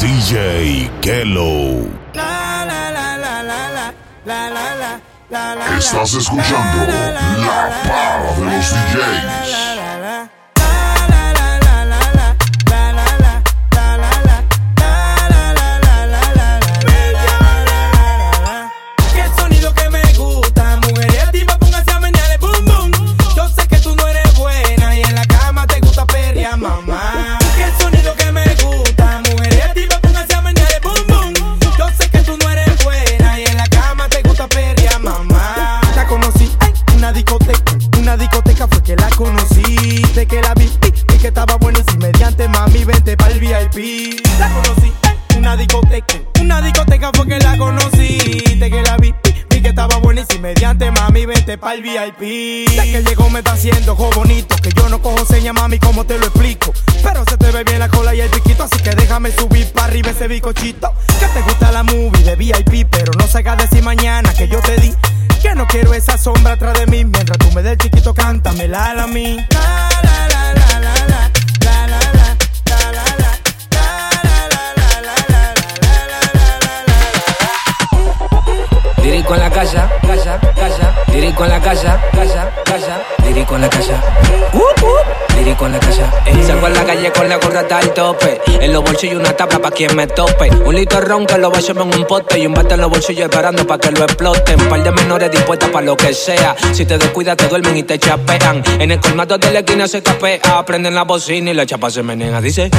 DJ Kello. Estás escuchando la parra de los DJs. fue que la conocí, te que la vi, vi que estaba buenísima. Mediante mami, vente pa'l VIP. Ya que llegó me está haciendo ojo bonito, que yo no cojo seña, mami, como te lo explico. Pero se te ve bien la cola y el piquito, así que déjame subir para arriba ese bicochito. Que te gusta la movie de VIP, pero no salgas de decir mañana que yo te di. Que no quiero esa sombra atrás de mí, mientras tú me des el chiquito, cántame la la mí. La la la la la la. En los bolsillos una tabla pa' quien me tope. Un litro ron que lo vaciamos en un pote. Y un bate en los bolsillos esperando pa' que lo exploten. Par de menores dispuestas pa' lo que sea. Si te descuidas te duermen y te chapean. En el colmado de la esquina se capea. Prenden la bocina y la chapa se menea. Dice.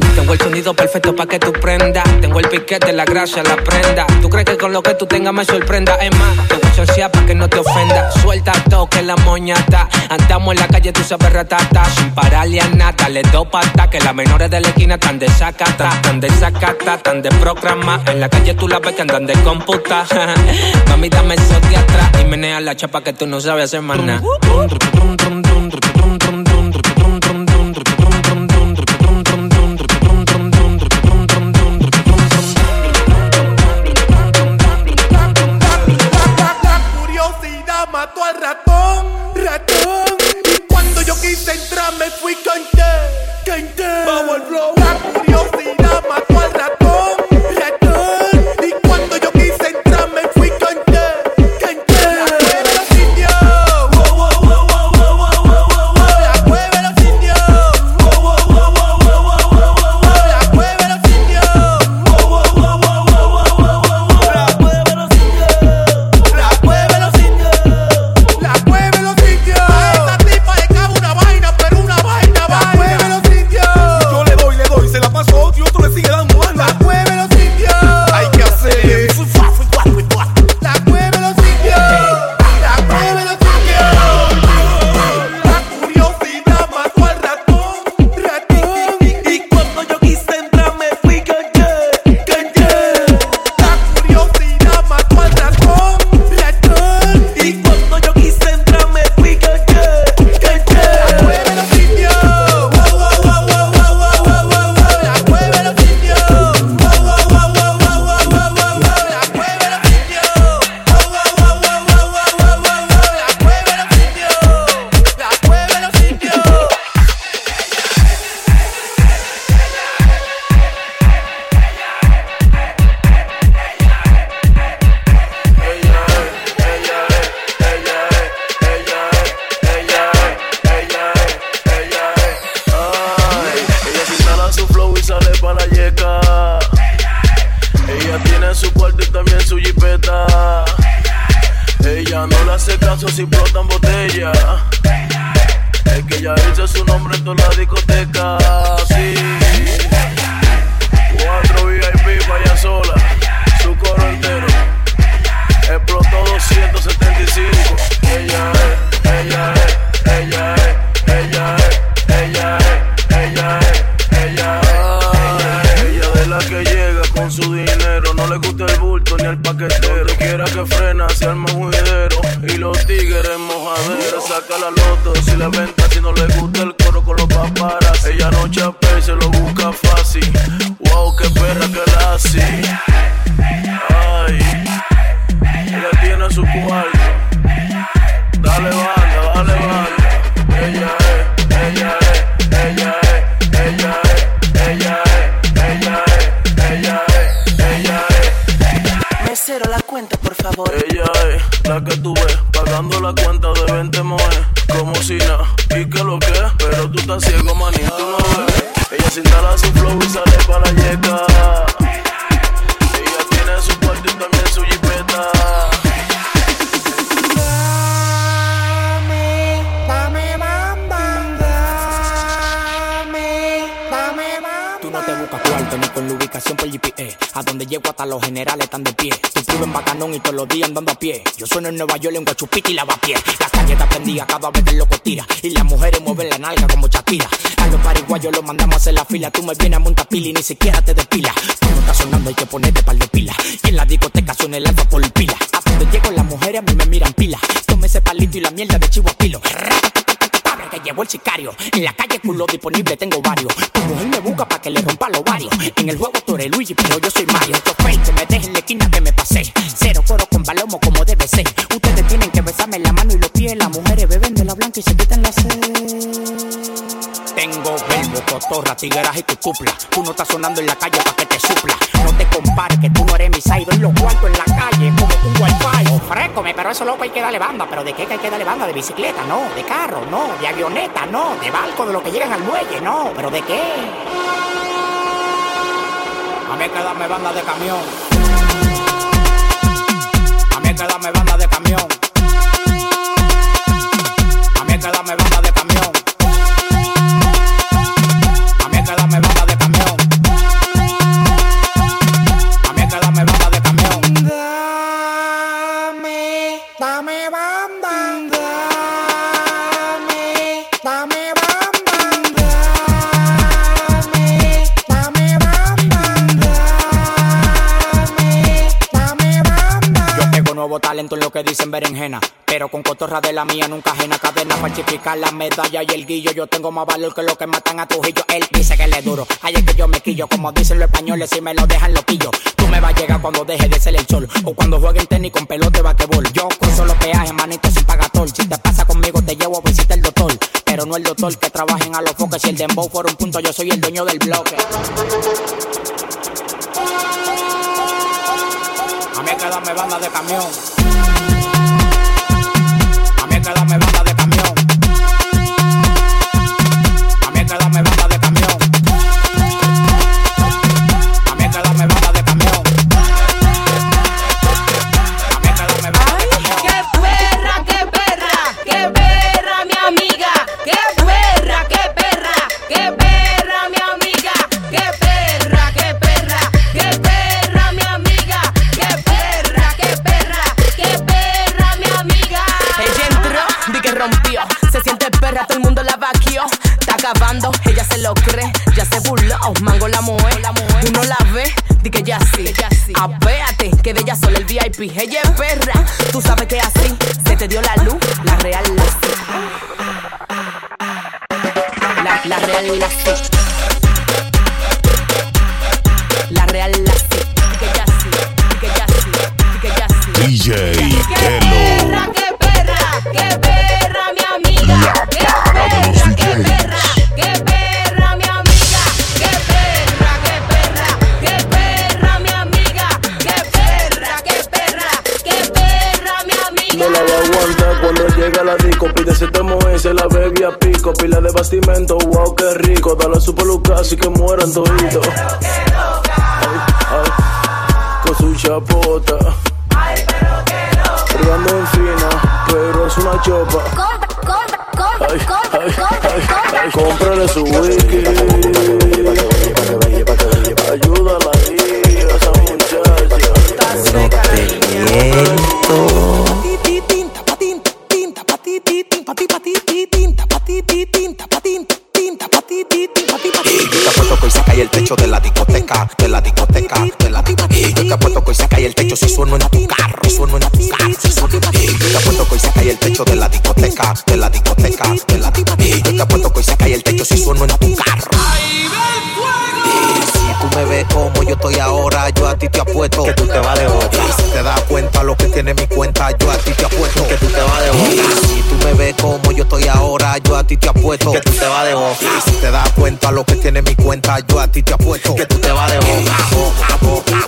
Tengo, el sonido perfecto pa' que tú prendas. Tengo el piquete, la gracia, la prenda. ¿Tú crees que con lo que tú tengas me sorprenda? Es más, te voy a chancear pa' que no te ofenda. Suelta todo que la moñata. Andamos en la calle, tú sabes ratata. Sin pararle a nada, le do pata. Que las menores de la esquina tan de sacata, tan de sacata, tan de programa. En la calle tú la ves que andan de computa. Mami, dame eso de atrás y menea la chapa que tú no sabes hacer más le gusta el coro con los paparas. Ella no chapea y se lo busca fácil. Wow, qué perra que la hace. La que tú ves pagando la cuenta de 20 moes como si nada. ¿Y que lo que? Pero tú estás ciego, manito, no ves. Ella se instala su flow y sale para la yeca. Ella tiene su cuarto y también con la ubicación por GPS. A donde llego hasta los generales están de pie. Tú vives en Bacanón y todos los días andando a pie. Yo sueno en Nueva York en Guachupita y lavapié. La calle está prendida cada vez que el loco tira. Y las mujeres mueven la nalga como Shakira. A los pariguayos los mandamos a hacer la fila. Tú me vienes a montar pila y ni siquiera te despila. Cuando está sonando hay que ponerte par de pila. Y en la discoteca suena el alfa por pila. A donde llego las mujeres a mí me miran pila. Tome ese palito y la mierda de chivo a pilo. Llevó el sicario. En la calle culo disponible tengo varios. Tu mujer me busca para que le rompa los varios. En el juego tú eres Luigi, pero yo soy Mario. Estos fake que me dejen la esquina que me pasé. Cero coro con palomo como debe ser. Ustedes tienen que besarme la mano y los pies. Las mujeres beben de la blanca y se quitan la sed. Tengo verbo, cotorra, tigueras y tu cupla. Tú no estás sonando en la calle para que te supla. No te compares que tú no eres mi side. Doy los cuartos en la calle Ofrécome, pero eso loco hay que darle banda. ¿Pero de qué que hay que darle banda? ¿De bicicleta? No. ¿De carro? No. ¿De avioneta? No. ¿De barco? ¿De los que llegan al muelle? No. ¿Pero de qué? A mí hay que darme banda de camión. A mí hay que darme banda de camión. A mí hay que darme Pero con cotorra de la mía nunca ajena cadena para chipicar la medalla y el guillo. Yo tengo más valor que lo que matan a Trujillo. Él dice que le duro. Ahí es que yo me quillo. Como dicen los españoles, si me lo dejan lo pillo. Tú me vas a llegar cuando deje de ser el sol. O cuando jueguen tenis con pelota de basquetbol. Yo con solo peajes, manito sin pagatol. Si te pasa conmigo, te llevo a visitar el doctor. Pero no el doctor que trabajen a los foques. Si el dembow fuera un punto, yo soy el dueño del bloque. A mí que darme banda de camión. A mí Ella se lo cree. Ya se burló, mango la mujer. Tú no la ves, di que ya sí. Apéate, que de ella solo el VIP. Ella es perra, tú sabes que así. Se te dio la luz, la real la. La, real la. Se la bebe a pico. Pila de bastimento, wow, qué rico. Dale a su peluca, así que mueran toditos. Ay, ay, con su chapota. Brillando en fina, pero es una chopa. Compra, compra, compra, Ay, compra, ay, compra, ay, compra. discoteca, de la discoteca, de la discoteca. Yo te apuesto que hoy se cae el techo si sueno en tu carro. Y si tú me ves como yo estoy ahora, yo a ti te apuesto que tú te vas de otra. Y si te das cuenta lo que tiene mi cuenta, yo a ti te apuesto que tú te vas de otra. Si tú me ves como yo estoy ahora, yo a ti te apuesto que tú te vas de otra. Y si te das cuenta lo que tiene mi cuenta, yo a ti te apuesto que tú te vas de otra.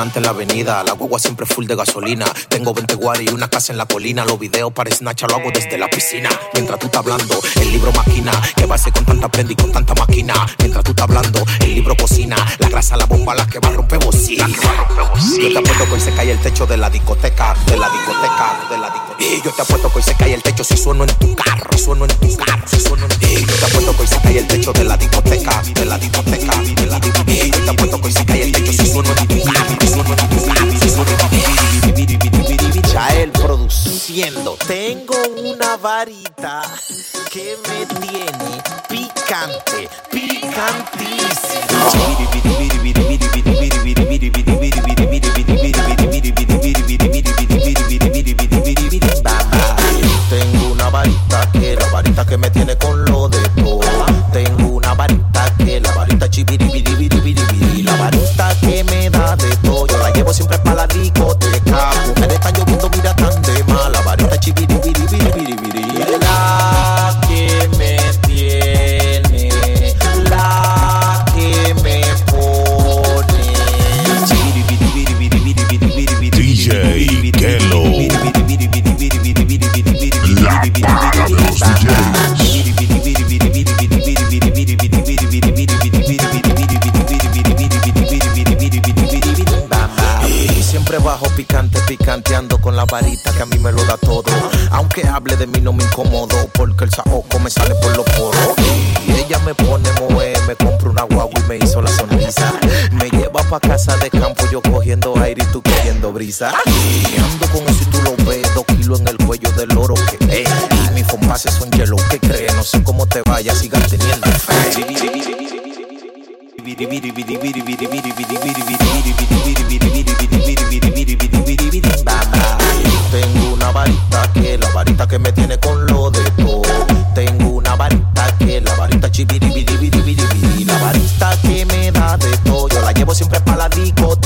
Detonante en la avenida, la guagua siempre full de gasolina. Tengo 20 guaris y una casa en la colina. Los videos para Snatch lo hago desde la piscina. Mientras tú estás hablando, el libro máquina. Que va a ser con tanta prenda y con tanta máquina. Mientras tú estás hablando, el libro cocina. La grasa, la bomba, la que va a romper bocina. Yo te apuesto que hoy se cae el techo de la discoteca, de la discoteca, de la discoteca. Y yo te apuesto que hoy se cae el techo si sueno en tu carro, sueno en tu carro, si sueno en Tengo una varita que me tiene picante, picantísimo. Que a mí me lo da todo. Aunque hable de mí no me incomodo, porque el saoco me sale por los poros. Y ella me pone moe, me compra una guagua y me hizo la sonrisa. Me lleva pa' casa de campo, yo cogiendo aire y tú cogiendo brisa. Y ando como si tú lo ves, dos kilos en el cuello del oro que es. Y mis compases son hielo, ¿qué crees? No sé cómo te vaya, sigan teniendo fe. Tengo una varita que la varita que me tiene con lo de todo. Tengo una varita que la varita chibiribiribiribiribiri. La varita que me da de todo. Yo la llevo siempre para la discoteca.